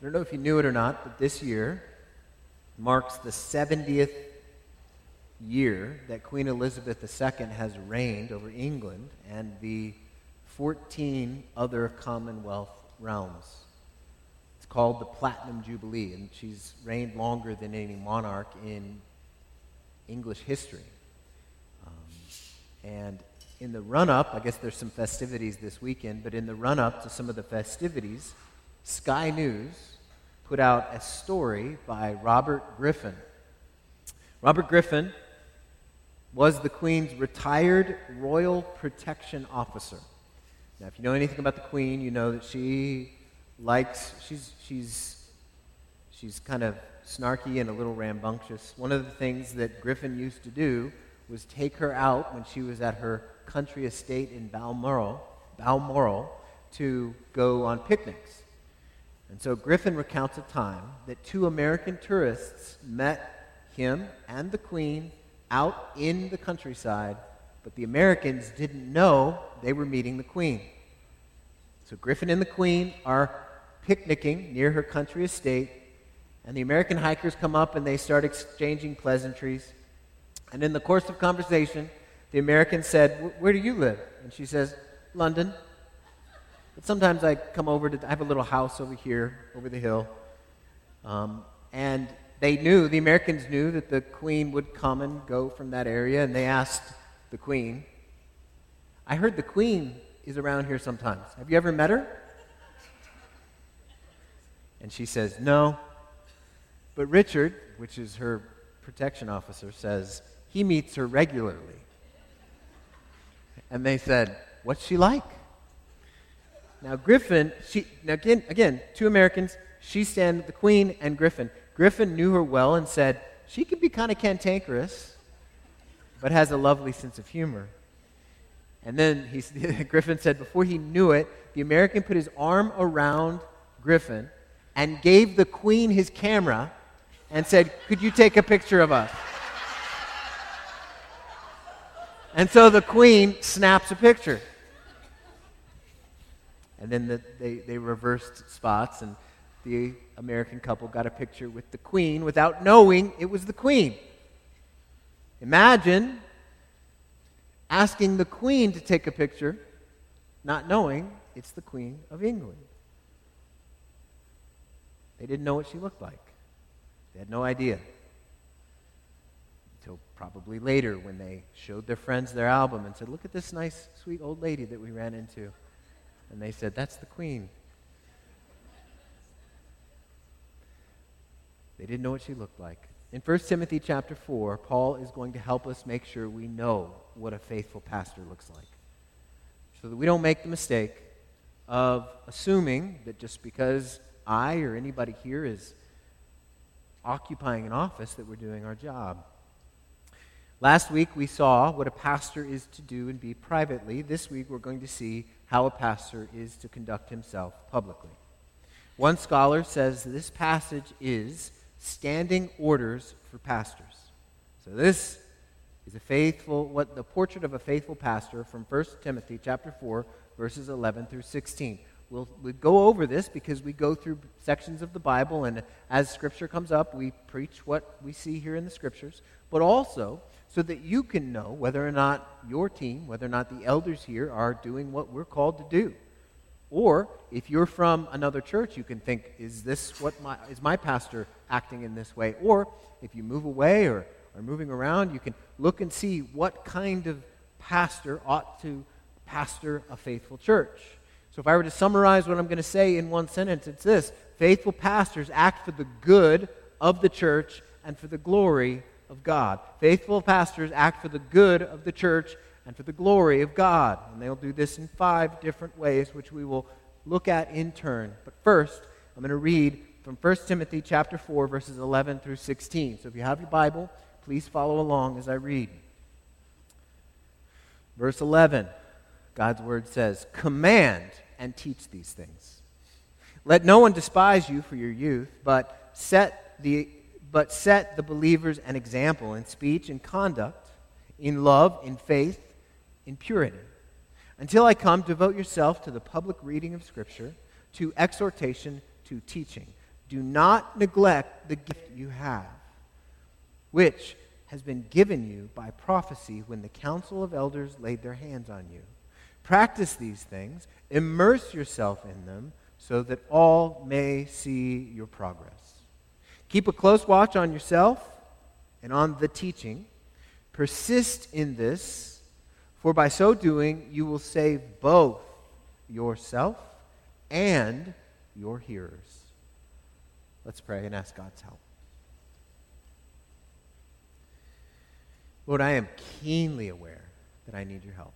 I don't know if you knew it or not, but this year marks the 70th year that Queen Elizabeth II has reigned over England and the 14 other Commonwealth realms. It's called the Platinum Jubilee, and she's reigned longer than any monarch in English history. Um, and in the run up, I guess there's some festivities this weekend, but in the run up to some of the festivities, Sky News put out a story by Robert Griffin. Robert Griffin was the Queen's retired royal protection officer. Now, if you know anything about the Queen, you know that she likes, she's, she's, she's kind of snarky and a little rambunctious. One of the things that Griffin used to do was take her out when she was at her country estate in Balmoral, Balmoral to go on picnics. And so Griffin recounts a time that two American tourists met him and the Queen out in the countryside, but the Americans didn't know they were meeting the Queen. So Griffin and the Queen are picnicking near her country estate, and the American hikers come up and they start exchanging pleasantries. And in the course of conversation, the American said, Where do you live? And she says, London. But sometimes I come over to, I have a little house over here, over the hill. Um, and they knew, the Americans knew that the queen would come and go from that area, and they asked the queen, I heard the queen is around here sometimes. Have you ever met her? And she says, No. But Richard, which is her protection officer, says, he meets her regularly. And they said, What's she like? Now, Griffin, she, now again, again, two Americans, she stand the Queen and Griffin. Griffin knew her well and said, She can be kind of cantankerous, but has a lovely sense of humor. And then he, Griffin said, before he knew it, the American put his arm around Griffin and gave the Queen his camera and said, Could you take a picture of us? And so the Queen snaps a picture. And then the, they, they reversed spots, and the American couple got a picture with the Queen without knowing it was the Queen. Imagine asking the Queen to take a picture, not knowing it's the Queen of England. They didn't know what she looked like, they had no idea. Until probably later when they showed their friends their album and said, Look at this nice, sweet old lady that we ran into. And they said, That's the queen. They didn't know what she looked like. In 1 Timothy chapter 4, Paul is going to help us make sure we know what a faithful pastor looks like. So that we don't make the mistake of assuming that just because I or anybody here is occupying an office that we're doing our job. Last week we saw what a pastor is to do and be privately. This week we're going to see how a pastor is to conduct himself publicly. One scholar says this passage is standing orders for pastors. So this is a faithful what the portrait of a faithful pastor from 1 Timothy chapter 4 verses 11 through 16. We'll, we'll go over this because we go through sections of the Bible, and as Scripture comes up, we preach what we see here in the Scriptures, but also so that you can know whether or not your team, whether or not the elders here are doing what we're called to do. Or if you're from another church, you can think, is this what my, is my pastor acting in this way? Or if you move away or are moving around, you can look and see what kind of pastor ought to pastor a faithful church. So if I were to summarize what I'm going to say in one sentence, it's this faithful pastors act for the good of the church and for the glory of God. Faithful pastors act for the good of the church and for the glory of God. And they'll do this in five different ways, which we will look at in turn. But first, I'm going to read from 1 Timothy chapter 4, verses 11 through 16. So if you have your Bible, please follow along as I read. Verse 11, God's word says, Command and teach these things. Let no one despise you for your youth, but set the but set the believers an example in speech and conduct, in love, in faith, in purity. Until I come, devote yourself to the public reading of Scripture, to exhortation, to teaching. do not neglect the gift you have, which has been given you by prophecy when the council of elders laid their hands on you. Practice these things, immerse yourself in them, so that all may see your progress. Keep a close watch on yourself and on the teaching. Persist in this, for by so doing you will save both yourself and your hearers. Let's pray and ask God's help. Lord, I am keenly aware that I need your help.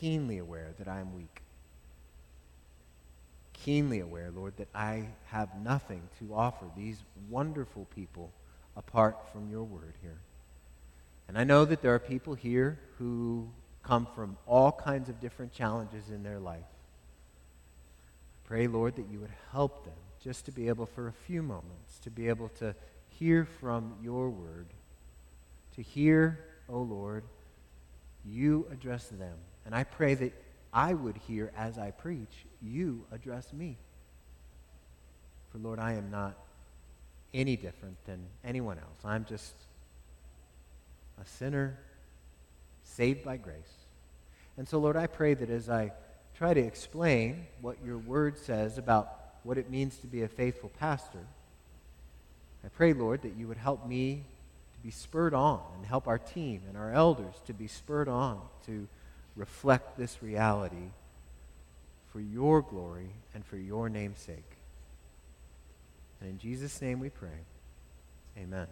Keenly aware that I am weak. Keenly aware, Lord, that I have nothing to offer these wonderful people apart from your word here. And I know that there are people here who come from all kinds of different challenges in their life. Pray, Lord, that you would help them just to be able, for a few moments, to be able to hear from your word, to hear, O oh Lord, you address them. And I pray that I would hear as I preach, you address me. For, Lord, I am not any different than anyone else. I'm just a sinner saved by grace. And so, Lord, I pray that as I try to explain what your word says about what it means to be a faithful pastor, I pray, Lord, that you would help me to be spurred on and help our team and our elders to be spurred on to reflect this reality for your glory and for your name's sake. And in Jesus' name we pray. Amen.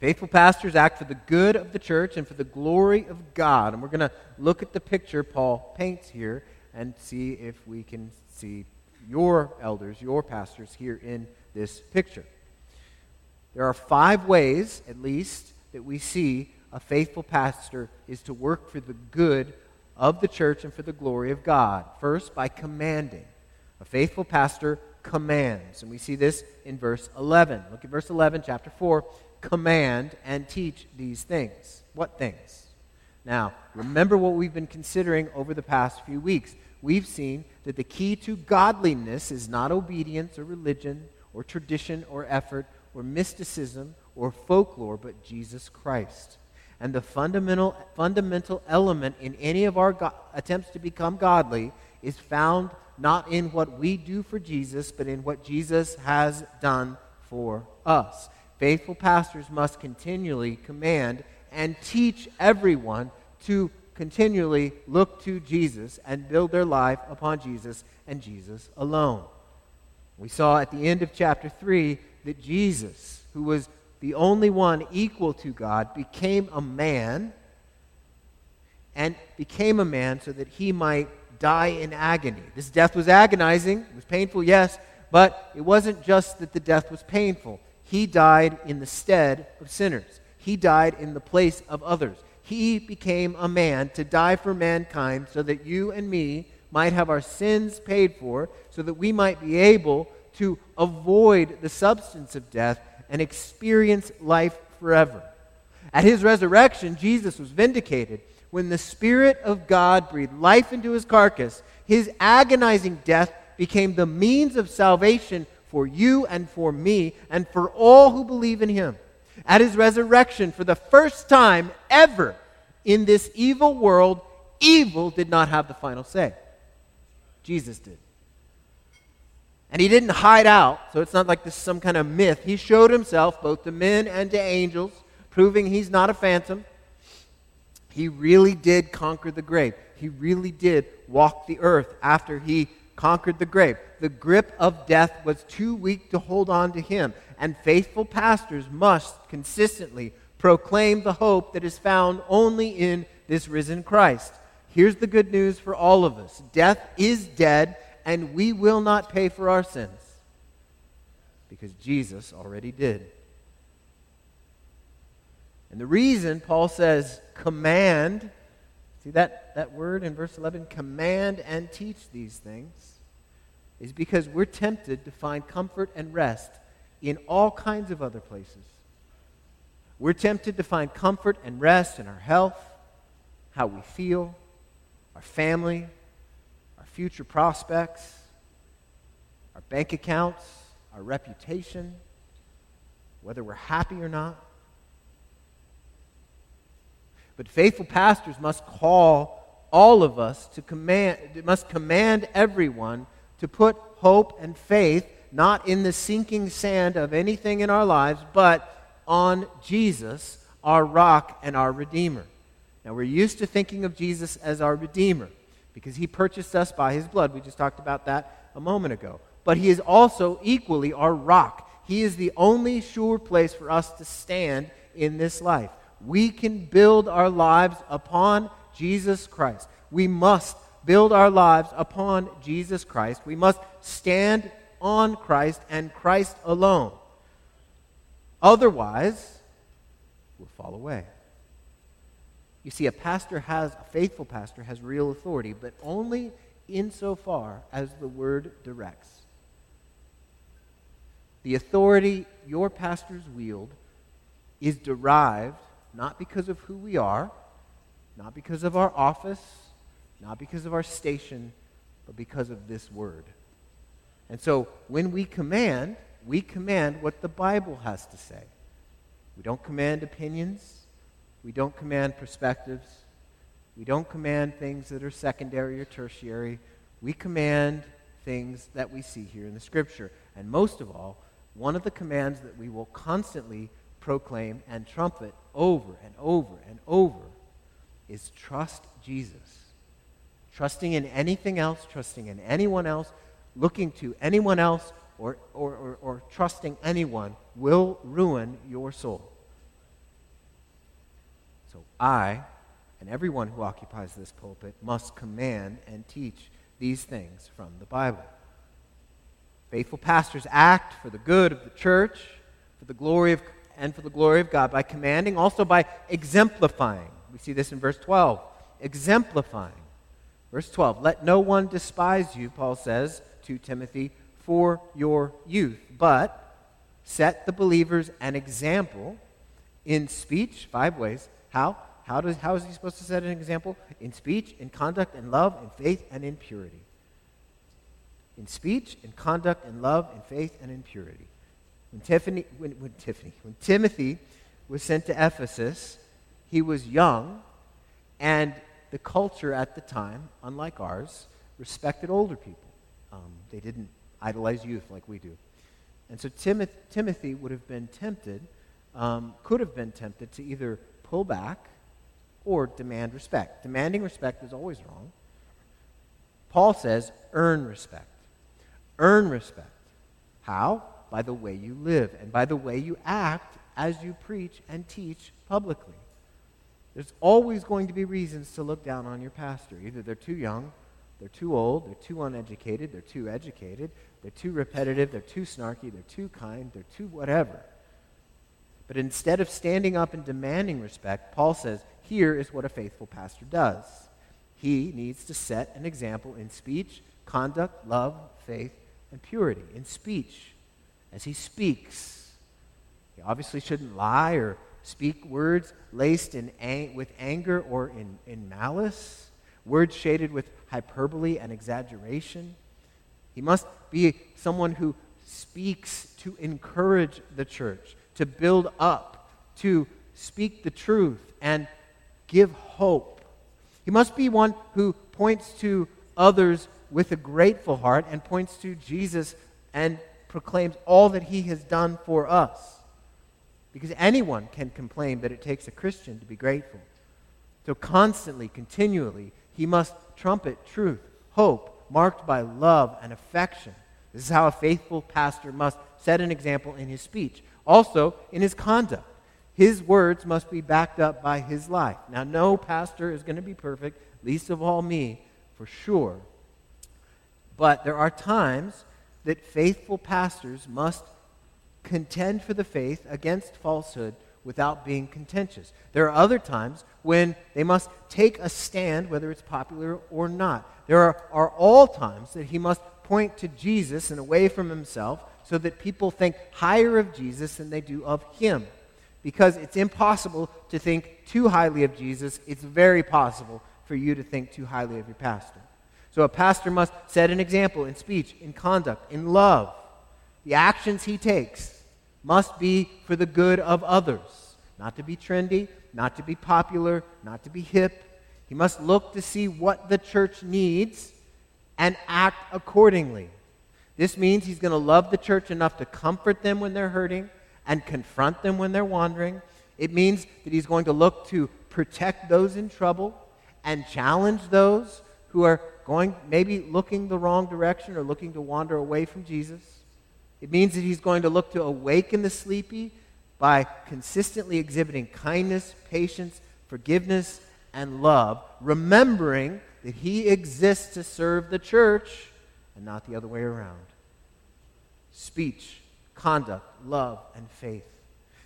Faithful pastors act for the good of the church and for the glory of God. And we're going to look at the picture Paul paints here and see if we can see your elders, your pastors here in this picture. There are five ways, at least, that we see a faithful pastor is to work for the good of the church and for the glory of God. First, by commanding. A faithful pastor commands. And we see this in verse 11. Look at verse 11, chapter 4. Command and teach these things. What things? Now, remember what we've been considering over the past few weeks. We've seen that the key to godliness is not obedience or religion or tradition or effort or mysticism or folklore, but Jesus Christ. And the fundamental, fundamental element in any of our go- attempts to become godly is found not in what we do for Jesus, but in what Jesus has done for us. Faithful pastors must continually command and teach everyone to continually look to Jesus and build their life upon Jesus and Jesus alone. We saw at the end of chapter 3 that Jesus, who was the only one equal to God, became a man and became a man so that he might die in agony. This death was agonizing, it was painful, yes, but it wasn't just that the death was painful. He died in the stead of sinners, he died in the place of others. He became a man to die for mankind so that you and me might have our sins paid for, so that we might be able to avoid the substance of death and experience life forever. At his resurrection, Jesus was vindicated when the Spirit of God breathed life into his carcass, his agonizing death became the means of salvation for you and for me and for all who believe in him. At his resurrection, for the first time ever in this evil world, evil did not have the final say. Jesus did. And he didn't hide out, so it's not like this is some kind of myth. He showed himself both to men and to angels, proving he's not a phantom. He really did conquer the grave. He really did walk the earth after he conquered the grave. The grip of death was too weak to hold on to him, and faithful pastors must consistently proclaim the hope that is found only in this risen Christ. Here's the good news for all of us death is dead, and we will not pay for our sins because Jesus already did. And the reason Paul says command, see that, that word in verse 11, command and teach these things, is because we're tempted to find comfort and rest in all kinds of other places. We're tempted to find comfort and rest in our health, how we feel, our family, future prospects. our bank accounts, our reputation, whether we're happy or not. But faithful pastors must call all of us to command, must command everyone to put hope and faith not in the sinking sand of anything in our lives, but on Jesus, our rock and our Redeemer. Now, we're used to thinking of Jesus as our Redeemer because he purchased us by his blood. We just talked about that a moment ago. But he is also equally our rock. He is the only sure place for us to stand in this life. We can build our lives upon Jesus Christ. We must build our lives upon Jesus Christ. We must stand on Christ and Christ alone. Otherwise, we'll fall away. You see, a pastor has, a faithful pastor has real authority, but only insofar as the word directs. The authority your pastors wield is derived not because of who we are, not because of our office, not because of our station, but because of this word. And so when we command, we command what the Bible has to say. We don't command opinions. We don't command perspectives. We don't command things that are secondary or tertiary. We command things that we see here in the Scripture. And most of all, one of the commands that we will constantly proclaim and trumpet over and over and over is trust Jesus. Trusting in anything else, trusting in anyone else, looking to anyone else, or, or, or, or trusting anyone will ruin your soul. So I and everyone who occupies this pulpit must command and teach these things from the Bible. Faithful pastors act for the good of the church, for the glory of and for the glory of God by commanding, also by exemplifying. We see this in verse 12. Exemplifying. Verse 12, let no one despise you, Paul says to Timothy, for your youth, but set the believers an example in speech, five ways. How? How, does, how is he supposed to set an example? In speech, in conduct, in love, in faith, and in purity in speech, in conduct, in love, in faith, and in purity. When, Tiffany, when, when, Tiffany, when Timothy was sent to Ephesus, he was young, and the culture at the time, unlike ours, respected older people. Um, they didn't idolize youth like we do. And so Timoth- Timothy would have been tempted, um, could have been tempted to either pull back or demand respect. Demanding respect is always wrong. Paul says, earn respect earn respect. How? By the way you live and by the way you act as you preach and teach publicly. There's always going to be reasons to look down on your pastor. Either they're too young, they're too old, they're too uneducated, they're too educated, they're too repetitive, they're too snarky, they're too kind, they're too whatever. But instead of standing up and demanding respect, Paul says, here is what a faithful pastor does. He needs to set an example in speech, conduct, love, faith, and purity in speech as he speaks. He obviously shouldn't lie or speak words laced in ang- with anger or in, in malice, words shaded with hyperbole and exaggeration. He must be someone who speaks to encourage the church, to build up, to speak the truth and give hope. He must be one who points to others with a grateful heart and points to Jesus and proclaims all that he has done for us. Because anyone can complain that it takes a Christian to be grateful. So, constantly, continually, he must trumpet truth, hope, marked by love and affection. This is how a faithful pastor must set an example in his speech, also in his conduct. His words must be backed up by his life. Now, no pastor is going to be perfect, least of all me, for sure. But there are times that faithful pastors must contend for the faith against falsehood without being contentious. There are other times when they must take a stand, whether it's popular or not. There are, are all times that he must point to Jesus and away from himself so that people think higher of Jesus than they do of him. Because it's impossible to think too highly of Jesus, it's very possible for you to think too highly of your pastor. So a pastor must set an example in speech, in conduct, in love. The actions he takes must be for the good of others, not to be trendy, not to be popular, not to be hip. He must look to see what the church needs and act accordingly. This means he's going to love the church enough to comfort them when they're hurting and confront them when they're wandering. It means that he's going to look to protect those in trouble and challenge those who are going, maybe looking the wrong direction or looking to wander away from Jesus. It means that he's going to look to awaken the sleepy by consistently exhibiting kindness, patience, forgiveness, and love, remembering that he exists to serve the church and not the other way around. Speech, conduct, love, and faith.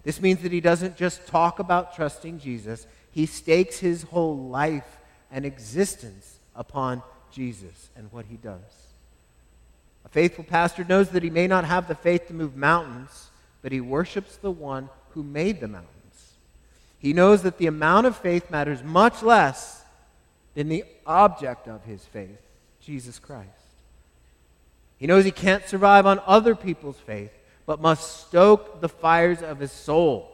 This means that he doesn't just talk about trusting Jesus, he stakes his whole life and existence upon Jesus and what he does. A faithful pastor knows that he may not have the faith to move mountains, but he worships the one who made the mountains. He knows that the amount of faith matters much less than the object of his faith, Jesus Christ. He knows he can't survive on other people's faith, but must stoke the fires of his soul.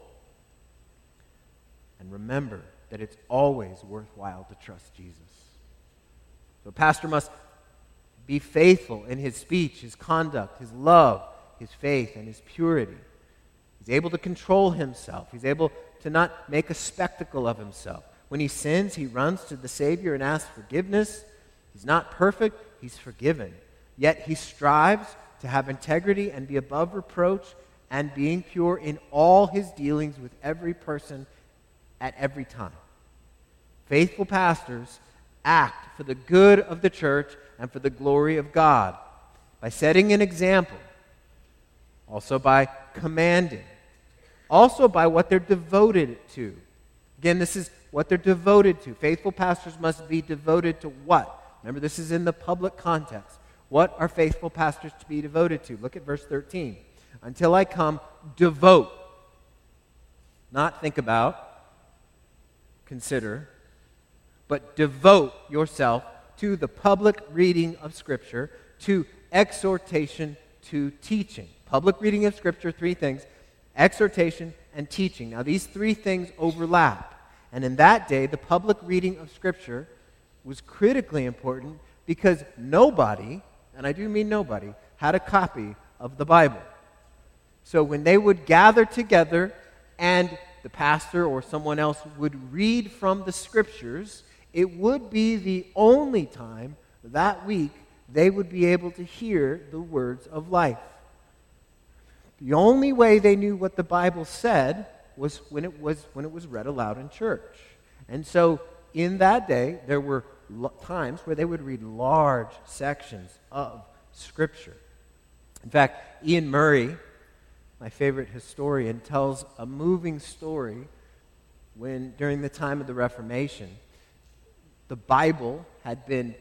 And remember that it's always worthwhile to trust Jesus. So, a pastor must be faithful in his speech, his conduct, his love, his faith, and his purity. He's able to control himself. He's able to not make a spectacle of himself. When he sins, he runs to the Savior and asks forgiveness. He's not perfect, he's forgiven. Yet he strives to have integrity and be above reproach and being pure in all his dealings with every person at every time. Faithful pastors act for the good of the church and for the glory of God by setting an example, also by commanding, also by what they're devoted to. Again, this is what they're devoted to. Faithful pastors must be devoted to what? Remember, this is in the public context. What are faithful pastors to be devoted to? Look at verse 13. Until I come, devote. Not think about, consider, but devote yourself to the public reading of Scripture, to exhortation, to teaching. Public reading of Scripture, three things exhortation and teaching. Now, these three things overlap. And in that day, the public reading of Scripture was critically important because nobody and I do mean nobody, had a copy of the Bible. So when they would gather together and the pastor or someone else would read from the scriptures, it would be the only time that week they would be able to hear the words of life. The only way they knew what the Bible said was when it was, when it was read aloud in church. And so in that day, there were times where they would read large sections of Scripture. In fact, Iain Murray, my favorite historian, tells a moving story when, during the time of the Reformation, the Bible had been,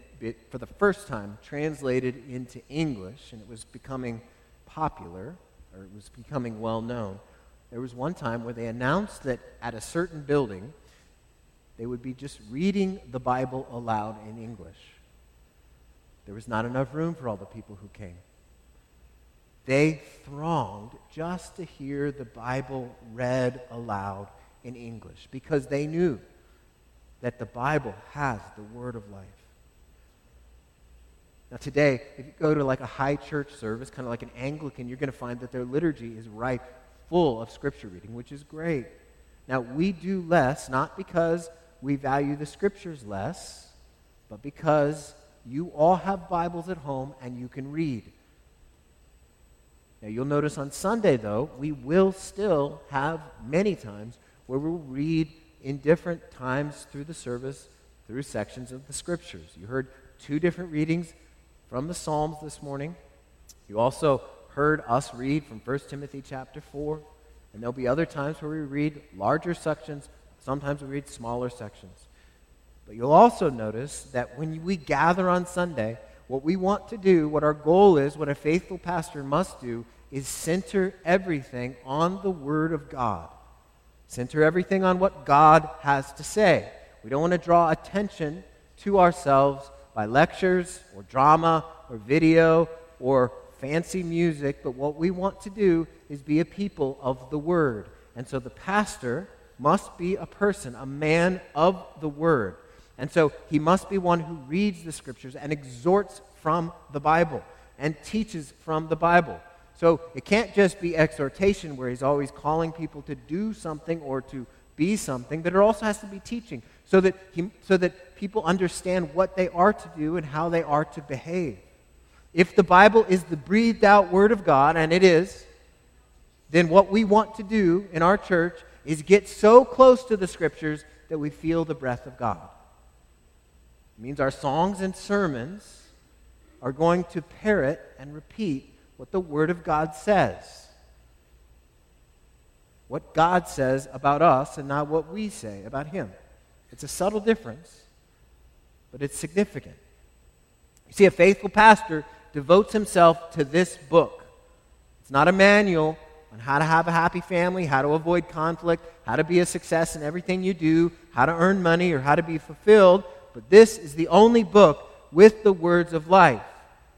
for the first time, translated into English, and it was becoming popular, or it was becoming well known. There was one time where they announced that at a certain building, they would be just reading the Bible aloud in English. There was not enough room for all the people who came. They thronged just to hear the Bible read aloud in English because they knew that the Bible has the word of life. Now, today, if you go to like a high church service, kind of like an Anglican, you're going to find that their liturgy is ripe, full of scripture reading, which is great. Now, we do less, not because we value the scriptures less, but because you all have Bibles at home and you can read. Now, you'll notice on Sunday, though, we will still have many times where we'll read in different times through the service through sections of the scriptures. You heard two different readings from the Psalms this morning. You also heard us read from 1 Timothy chapter 4. And there'll be other times where we read larger sections Sometimes we read smaller sections. But you'll also notice that when we gather on Sunday, what we want to do, what our goal is, what a faithful pastor must do, is center everything on the Word of God. Center everything on what God has to say. We don't want to draw attention to ourselves by lectures or drama or video or fancy music, but what we want to do is be a people of the Word. And so the pastor must be a person, a man of the Word. And so he must be one who reads the Scriptures and exhorts from the Bible and teaches from the Bible. So it can't just be exhortation where he's always calling people to do something or to be something, but it also has to be teaching so that, he, so that people understand what they are to do and how they are to behave. If the Bible is the breathed out Word of God, and it is, then what we want to do in our church is get so close to the Scriptures that we feel the breath of God. It means our songs and sermons are going to parrot and repeat what the Word of God says. What God says about us and not what we say about Him. It's a subtle difference, but it's significant. You see, a faithful pastor devotes himself to this book. It's not a manual on how to have a happy family, how to avoid conflict, how to be a success in everything you do, how to earn money, or how to be fulfilled, but this is the only book with the words of life.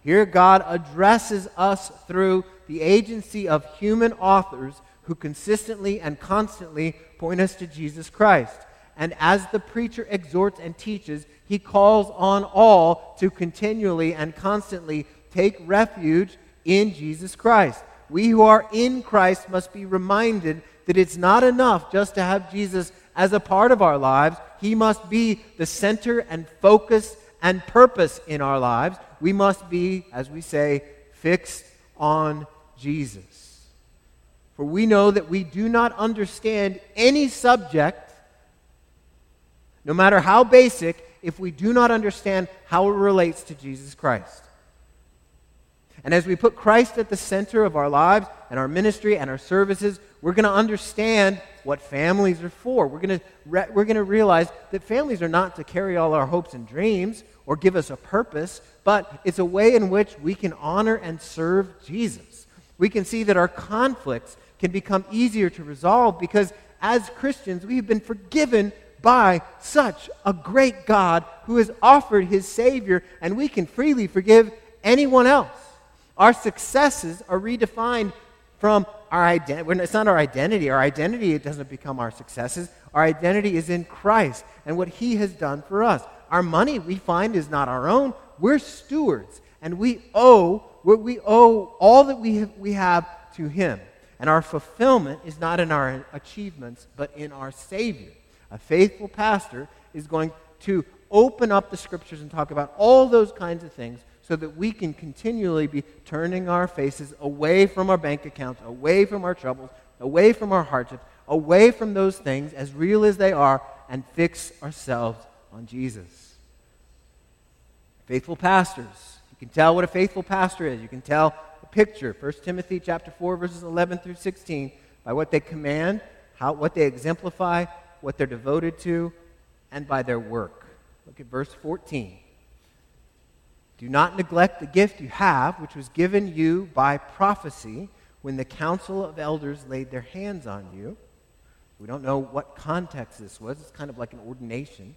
Here, God addresses us through the agency of human authors who consistently and constantly point us to Jesus Christ. And as the preacher exhorts and teaches, he calls on all to continually and constantly take refuge in Jesus Christ. We who are in Christ must be reminded that it's not enough just to have Jesus as a part of our lives. He must be the center and focus and purpose in our lives we must be, as we say, fixed on Jesus. For we know that we do not understand any subject, no matter how basic, if we do not understand how it relates to Jesus Christ. And as we put Christ at the center of our lives and our ministry and our services, we're going to understand what families are for. We're going to re- we're going to realize that families are not to carry all our hopes and dreams or give us a purpose, but it's a way in which we can honor and serve Jesus. We can see that our conflicts can become easier to resolve because as Christians, we've been forgiven by such a great God who has offered his Savior, and we can freely forgive anyone else. Our successes are redefined from our identity. It's not our identity. Our identity it doesn't become our successes. Our identity is in Christ and what He has done for us. Our money, we find, is not our own. We're stewards, and we owe we owe all that we have, we have to Him. And our fulfillment is not in our achievements, but in our Savior. A faithful pastor is going to open up the scriptures and talk about all those kinds of things so that we can continually be turning our faces away from our bank accounts, away from our troubles, away from our hardships, away from those things, as real as they are, and fix ourselves on Jesus. Faithful pastors. You can tell what a faithful pastor is. You can tell the picture, 1 Timothy chapter 4, verses 11 through 16, by what they command, how, what they exemplify, what they're devoted to, and by their work. Look at verse 14. Do not neglect the gift you have, which was given you by prophecy when the council of elders laid their hands on you. We don't know what context this was. It's kind of like an ordination,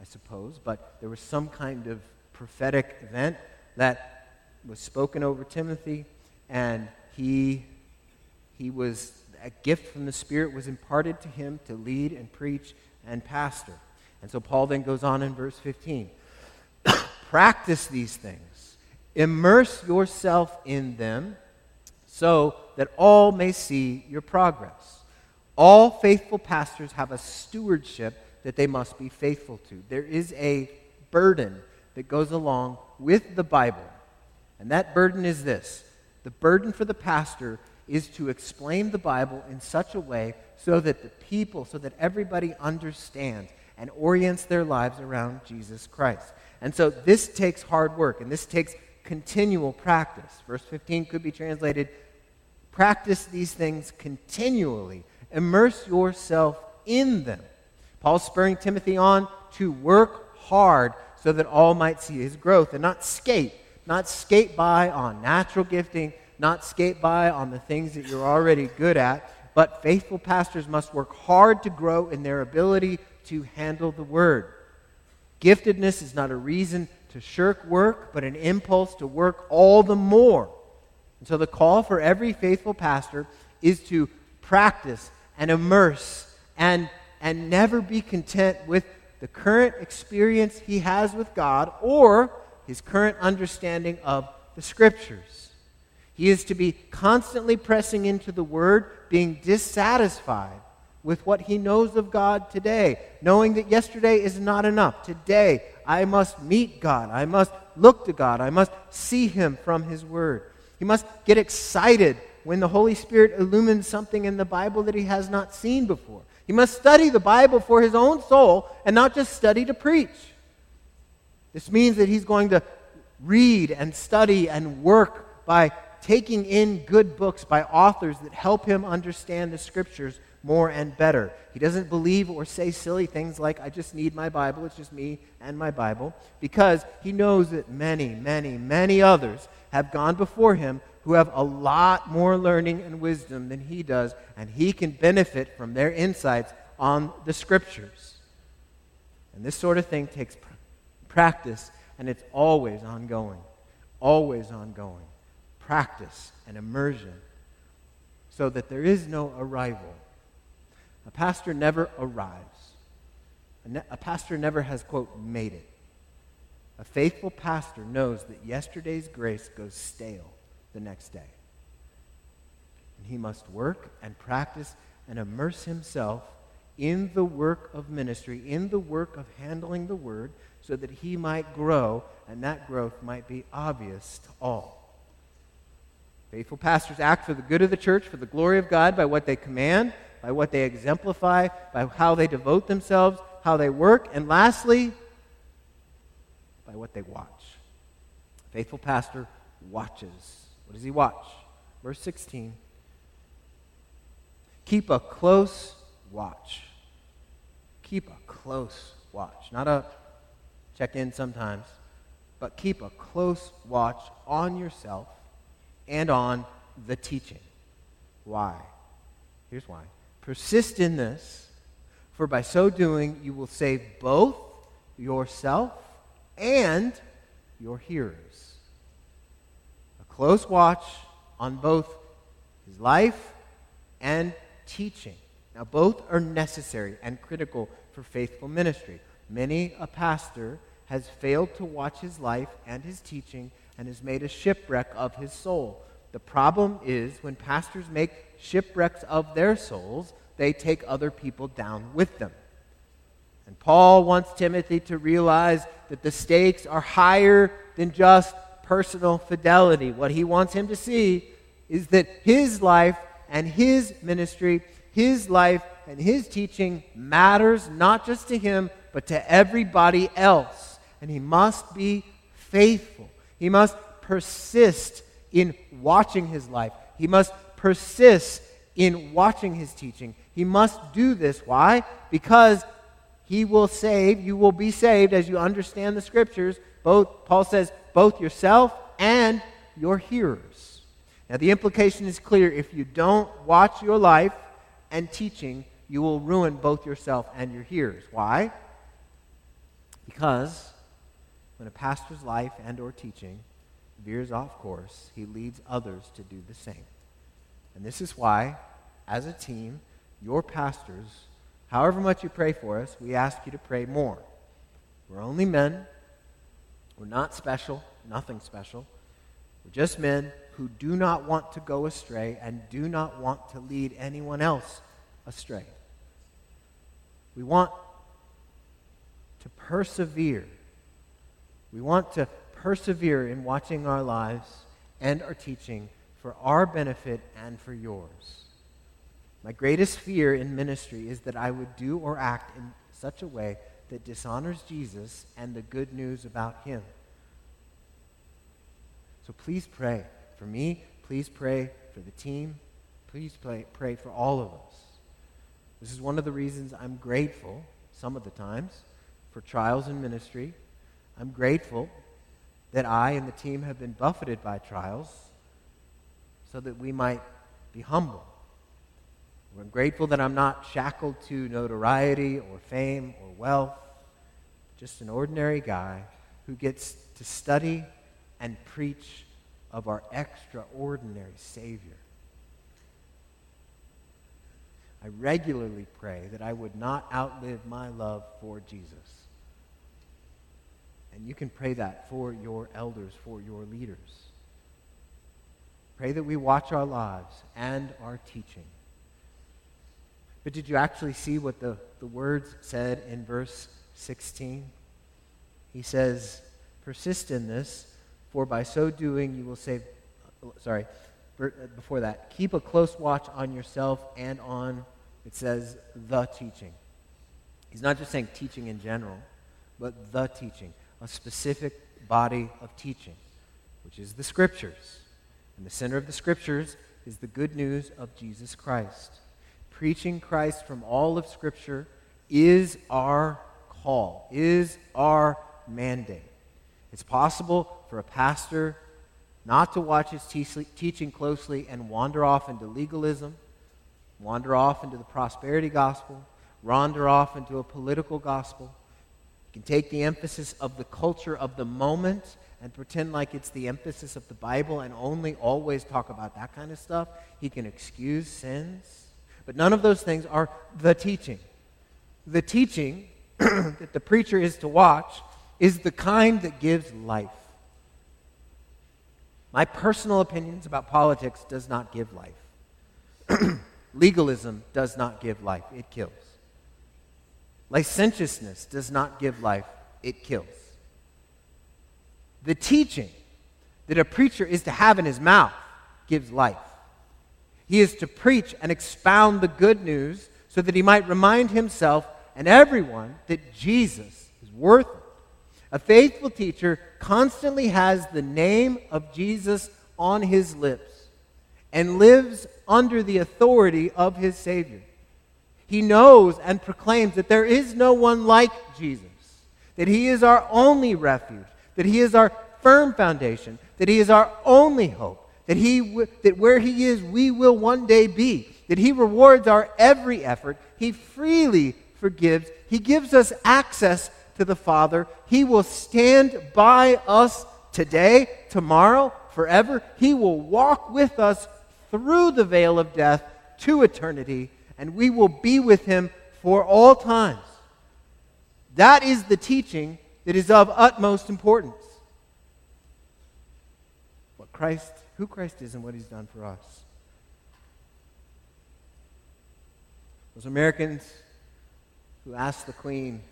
I suppose, but there was some kind of prophetic event that was spoken over Timothy, and he, he was, a gift from the Spirit was imparted to him to lead and preach and pastor. And so Paul then goes on in verse 15. Practice these things, immerse yourself in them so that all may see your progress. All faithful pastors have a stewardship that they must be faithful to. There is a burden that goes along with the Bible. And that burden is this the burden for the pastor is to explain the Bible in such a way so that the people, so that everybody understands and orients their lives around Jesus Christ. And so this takes hard work and this takes continual practice. Verse 15 could be translated practice these things continually Immerse yourself in them. Paul's spurring Timothy on to work hard so that all might see his growth and not skate, not skate by on natural gifting, not skate by on the things that you're already good at, but faithful pastors must work hard to grow in their ability to handle the word. Giftedness is not a reason to shirk work, but an impulse to work all the more. And so the call for every faithful pastor is to practice and immerse and, and never be content with the current experience he has with God or his current understanding of the Scriptures. He is to be constantly pressing into the Word, being dissatisfied with what he knows of God today, knowing that yesterday is not enough. Today, I must meet God. I must look to God. I must see him from his Word. He must get excited when the Holy Spirit illumines something in the Bible that he has not seen before. He must study the Bible for his own soul and not just study to preach. This means that he's going to read and study and work by taking in good books by authors that help him understand the scriptures more and better. He doesn't believe or say silly things like, I just need my Bible, it's just me and my Bible, because he knows that many, many, many others have gone before him who have a lot more learning and wisdom than he does, and he can benefit from their insights on the scriptures. And this sort of thing takes pr- practice, and it's always ongoing. Always ongoing. Practice and immersion so that there is no arrival. A pastor never arrives. A, ne- a pastor never has, quote, made it. A faithful pastor knows that yesterday's grace goes stale the next day. And he must work and practice and immerse himself in the work of ministry, in the work of handling the word, so that he might grow and that growth might be obvious to all. Faithful pastors act for the good of the church, for the glory of God, by what they command, by what they exemplify, by how they devote themselves, how they work, and lastly, by what they watch. A faithful pastor watches. What does he watch? Verse 16. Keep a close watch. Keep a close watch. Not a check in sometimes, but keep a close watch on yourself and on the teaching. Why? Here's why. Persist in this, for by so doing you will save both yourself and your hearers. A close watch on both his life and teaching. Now, both are necessary and critical for faithful ministry. Many a pastor has failed to watch his life and his teaching and has made a shipwreck of his soul. The problem is when pastors make shipwrecks of their souls, they take other people down with them. And Paul wants Timothy to realize that the stakes are higher than just personal fidelity. What he wants him to see is that his life and his ministry, his life and his teaching matters not just to him, but to everybody else. And he must be faithful. He must persist in watching his life. He must persist in watching his teaching. He must do this. Why? Because he will save, you will be saved as you understand the scriptures. Both, Paul says, both yourself and your hearers. Now, the implication is clear. If you don't watch your life and teaching, you will ruin both yourself and your hearers. Why? Because when a pastor's life and or teaching veers off course, he leads others to do the same. And this is why, as a team, your pastors, however much you pray for us, we ask you to pray more. We're only men. We're not special, nothing special. We're just men who do not want to go astray and do not want to lead anyone else astray. We want to persevere. We want to persevere in watching our lives and our teaching for our benefit and for yours. My greatest fear in ministry is that I would do or act in such a way that dishonors Jesus and the good news about him. So please pray for me. Please pray for the team. Please pray, pray for all of us. This is one of the reasons I'm grateful, some of the times, for trials in ministry. I'm grateful that I and the team have been buffeted by trials so that we might be humble I'm grateful that I'm not shackled to notoriety or fame or wealth, just an ordinary guy who gets to study and preach of our extraordinary Savior. I regularly pray that I would not outlive my love for Jesus. And you can pray that for your elders, for your leaders. Pray that we watch our lives and our teaching. But did you actually see what the, the words said in verse 16? He says, Persist in this, for by so doing you will save. Sorry, uh, before that, keep a close watch on yourself and on, it says, the teaching. He's not just saying teaching in general, but the teaching, a specific body of teaching, which is the Scriptures. And the center of the Scriptures is the good news of Jesus Christ. Preaching Christ from all of Scripture is our call, is our mandate. It's possible for a pastor not to watch his te- teaching closely and wander off into legalism, wander off into the prosperity gospel, wander off into a political gospel. You can take the emphasis of the culture of the moment and pretend like it's the emphasis of the Bible and only always talk about that kind of stuff. He can excuse sins. But none of those things are the teaching. The teaching that the preacher is to watch is the kind that gives life. My personal opinions about politics does not give life. Legalism does not give life, it kills. Licentiousness does not give life, it kills. The teaching that a preacher is to have in his mouth gives life. He is to preach and expound the good news so that he might remind himself and everyone that Jesus is worth it. A faithful teacher constantly has the name of Jesus on his lips and lives under the authority of his Savior. He knows and proclaims that there is no one like Jesus, that he is our only refuge, that he is our firm foundation, that he is our only hope, that, he, that where he is, we will one day be, that he rewards our every effort, he freely forgives, he gives us access to the Father. He will stand by us today, tomorrow, forever. He will walk with us through the veil of death to eternity, and we will be with him for all times. That is the teaching that is of utmost importance. What Christ, who Christ is and what he's done for us. Those Americans who asked the Queen,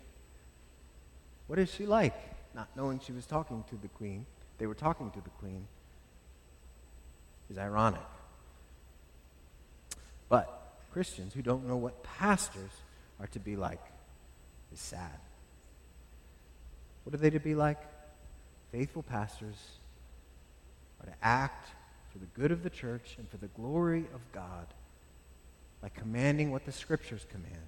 what is she like? Not knowing she was talking to the queen, they were talking to the queen, is ironic. But Christians who don't know what pastors are to be like is sad. What are they to be like? Faithful pastors are to act for the good of the church and for the glory of God by commanding what the scriptures command,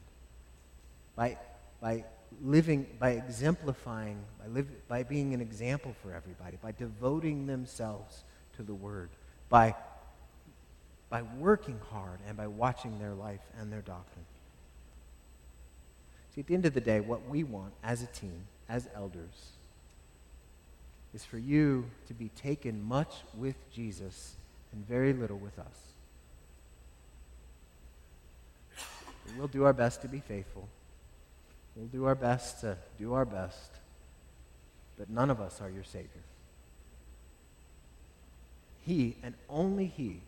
by, by living, by exemplifying, by, live, by being an example for everybody, by devoting themselves to the Word, by, by working hard, and by watching their life and their doctrine. See, at the end of the day, what we want as a team, as elders, is for you to be taken much with Jesus and very little with us. We'll do our best to be faithful. We'll do our best to do our best, but none of us are your Savior. He, and only He,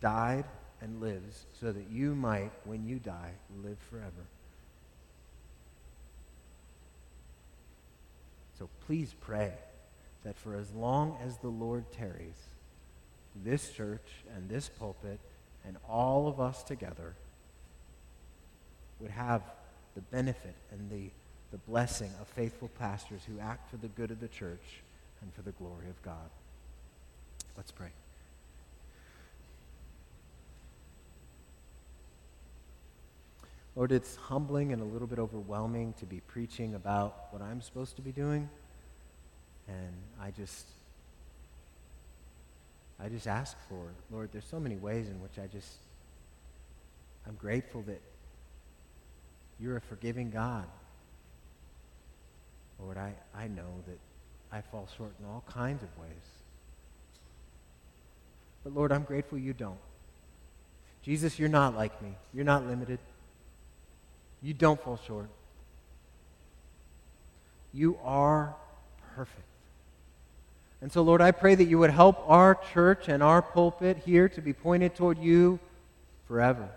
died and lives so that you might, when you die, live forever. So please pray that for as long as the Lord tarries, this church and this pulpit and all of us together would have the benefit and the, the blessing of faithful pastors who act for the good of the church and for the glory of God. Let's pray. Lord, it's humbling and a little bit overwhelming to be preaching about what I'm supposed to be doing. And I just I just ask for, Lord, there's so many ways in which I just I'm grateful that you're a forgiving God. Lord, I, I know that I fall short in all kinds of ways. But Lord, I'm grateful you don't. Jesus, you're not like me. You're not limited. You don't fall short. You are perfect. And so, Lord, I pray that you would help our church and our pulpit here to be pointed toward you forever.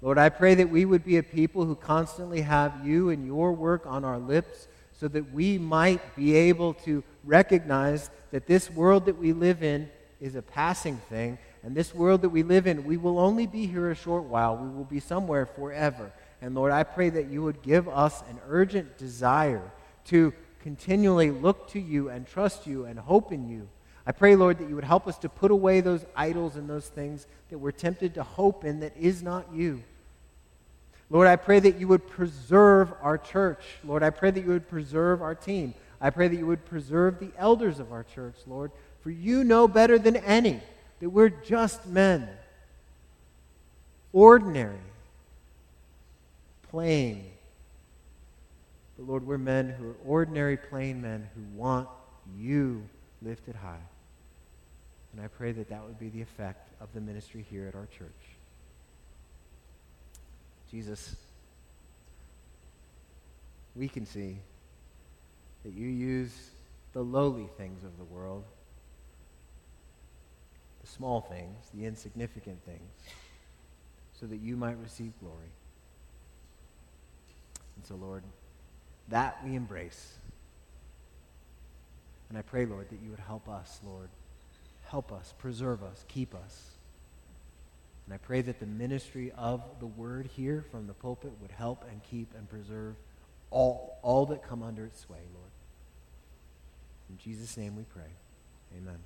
Lord, I pray that we would be a people who constantly have you and your work on our lips so that we might be able to recognize that this world that we live in is a passing thing. And this world that we live in, we will only be here a short while. We will be somewhere forever. And Lord, I pray that you would give us an urgent desire to continually look to you and trust you and hope in you. I pray, Lord, that you would help us to put away those idols and those things that we're tempted to hope in that is not you. Lord, I pray that you would preserve our church. Lord, I pray that you would preserve our team. I pray that you would preserve the elders of our church, Lord, for you know better than any that we're just men, ordinary, plain, but Lord, we're men who are ordinary, plain men who want you lifted high. And I pray that that would be the effect of the ministry here at our church. Jesus, we can see that you use the lowly things of the world, the small things, the insignificant things, so that you might receive glory. And so, Lord, that we embrace. And I pray, Lord, that you would help us, Lord. Help us, preserve us, keep us. And I pray that the ministry of the word here from the pulpit would help and keep and preserve all, all that come under its sway, Lord. In Jesus' name we pray. Amen.